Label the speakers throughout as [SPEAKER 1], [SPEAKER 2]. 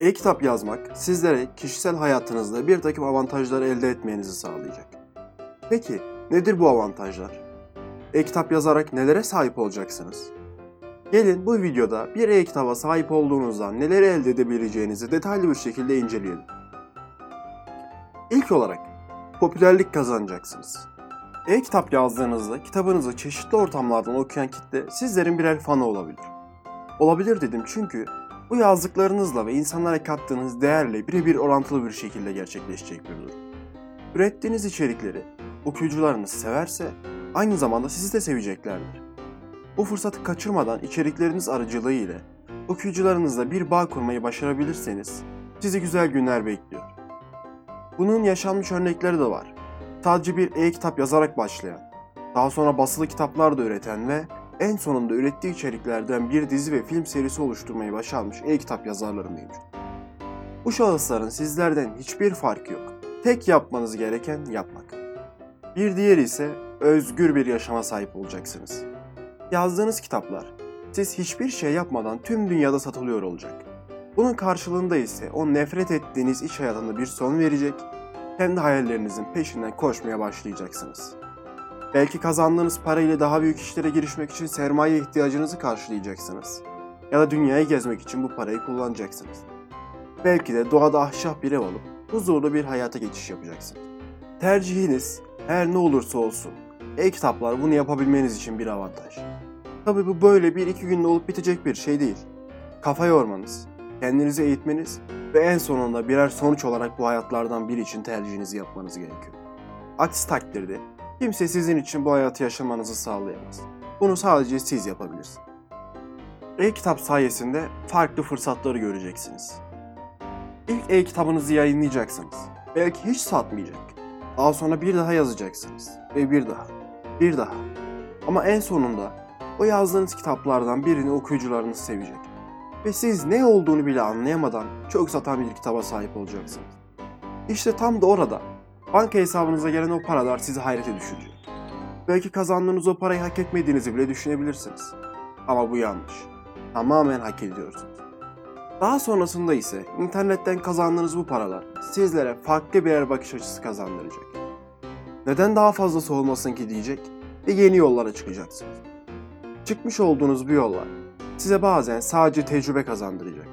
[SPEAKER 1] E-kitap yazmak sizlere kişisel hayatınızda bir takım avantajları elde etmenizi sağlayacak. Peki nedir bu avantajlar? E-kitap yazarak nelere sahip olacaksınız? Gelin bu videoda bir e-kitaba sahip olduğunuzda neleri elde edebileceğinizi detaylı bir şekilde inceleyelim. İlk olarak popülerlik kazanacaksınız. E-kitap yazdığınızda kitabınızı çeşitli ortamlardan okuyan kitle sizlerin birer fanı olabilir. Olabilir dedim çünkü bu yazdıklarınızla ve insanlara kattığınız değerle birebir orantılı bir şekilde gerçekleşecek bir durum. Ürettiğiniz içerikleri okuyucularınız severse aynı zamanda sizi de seveceklerdir. Bu fırsatı kaçırmadan içerikleriniz aracılığı ile okuyucularınızla bir bağ kurmayı başarabilirseniz sizi güzel günler bekliyor. Bunun yaşanmış örnekleri de var. Sadece bir e-kitap yazarak başlayan, daha sonra basılı kitaplar da üreten ve en sonunda ürettiği içeriklerden bir dizi ve film serisi oluşturmayı başarmış e-kitap yazarları mevcut. Bu şahısların sizlerden hiçbir farkı yok. Tek yapmanız gereken yapmak. Bir diğeri ise özgür bir yaşama sahip olacaksınız. Yazdığınız kitaplar siz hiçbir şey yapmadan tüm dünyada satılıyor olacak. Bunun karşılığında ise o nefret ettiğiniz iş hayatında bir son verecek, kendi hayallerinizin peşinden koşmaya başlayacaksınız. Belki kazandığınız parayla daha büyük işlere girişmek için sermaye ihtiyacınızı karşılayacaksınız. Ya da dünyayı gezmek için bu parayı kullanacaksınız. Belki de doğada ahşap bir ev alıp huzurlu bir hayata geçiş yapacaksınız. Tercihiniz her ne olursa olsun e-kitaplar bunu yapabilmeniz için bir avantaj. Tabi bu böyle bir iki günde olup bitecek bir şey değil. Kafa yormanız, kendinizi eğitmeniz ve en sonunda birer sonuç olarak bu hayatlardan biri için tercihinizi yapmanız gerekiyor. Aksi takdirde kimse sizin için bu hayatı yaşamanızı sağlayamaz. Bunu sadece siz yapabilirsiniz. E-kitap sayesinde farklı fırsatları göreceksiniz. İlk e-kitabınızı yayınlayacaksınız. Belki hiç satmayacak. Daha sonra bir daha yazacaksınız. Ve bir daha. Bir daha. Ama en sonunda o yazdığınız kitaplardan birini okuyucularınız sevecek. Ve siz ne olduğunu bile anlayamadan çok satan bir kitaba sahip olacaksınız. İşte tam da orada banka hesabınıza gelen o paralar sizi hayrete düşürecek. Belki kazandığınız o parayı hak etmediğinizi bile düşünebilirsiniz. Ama bu yanlış. Tamamen hak ediyorsunuz. Daha sonrasında ise internetten kazandığınız bu paralar sizlere farklı birer bakış açısı kazandıracak. Neden daha fazlası olmasın ki diyecek ve yeni yollara çıkacaksınız. Çıkmış olduğunuz bu yollar size bazen sadece tecrübe kazandıracak.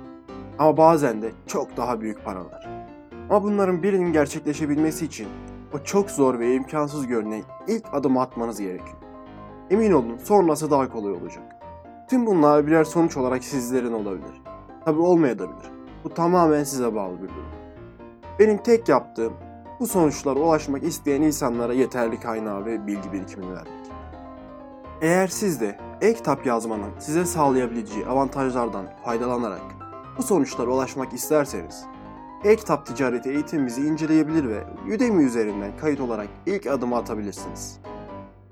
[SPEAKER 1] Ama bazen de çok daha büyük paralar. Ama bunların birinin gerçekleşebilmesi için o çok zor ve imkansız görünen ilk adımı atmanız gerekiyor. Emin olun sonrası daha kolay olacak. Tüm bunlar birer sonuç olarak sizlerin olabilir. Tabi olmayabilir. Bu tamamen size bağlı bir durum. Benim tek yaptığım bu sonuçlara ulaşmak isteyen insanlara yeterli kaynağı ve bilgi birikimini vermek. Eğer siz de e-kitap yazmanın size sağlayabileceği avantajlardan faydalanarak bu sonuçlara ulaşmak isterseniz e-kitap ticareti eğitimimizi inceleyebilir ve Udemy üzerinden kayıt olarak ilk adımı atabilirsiniz.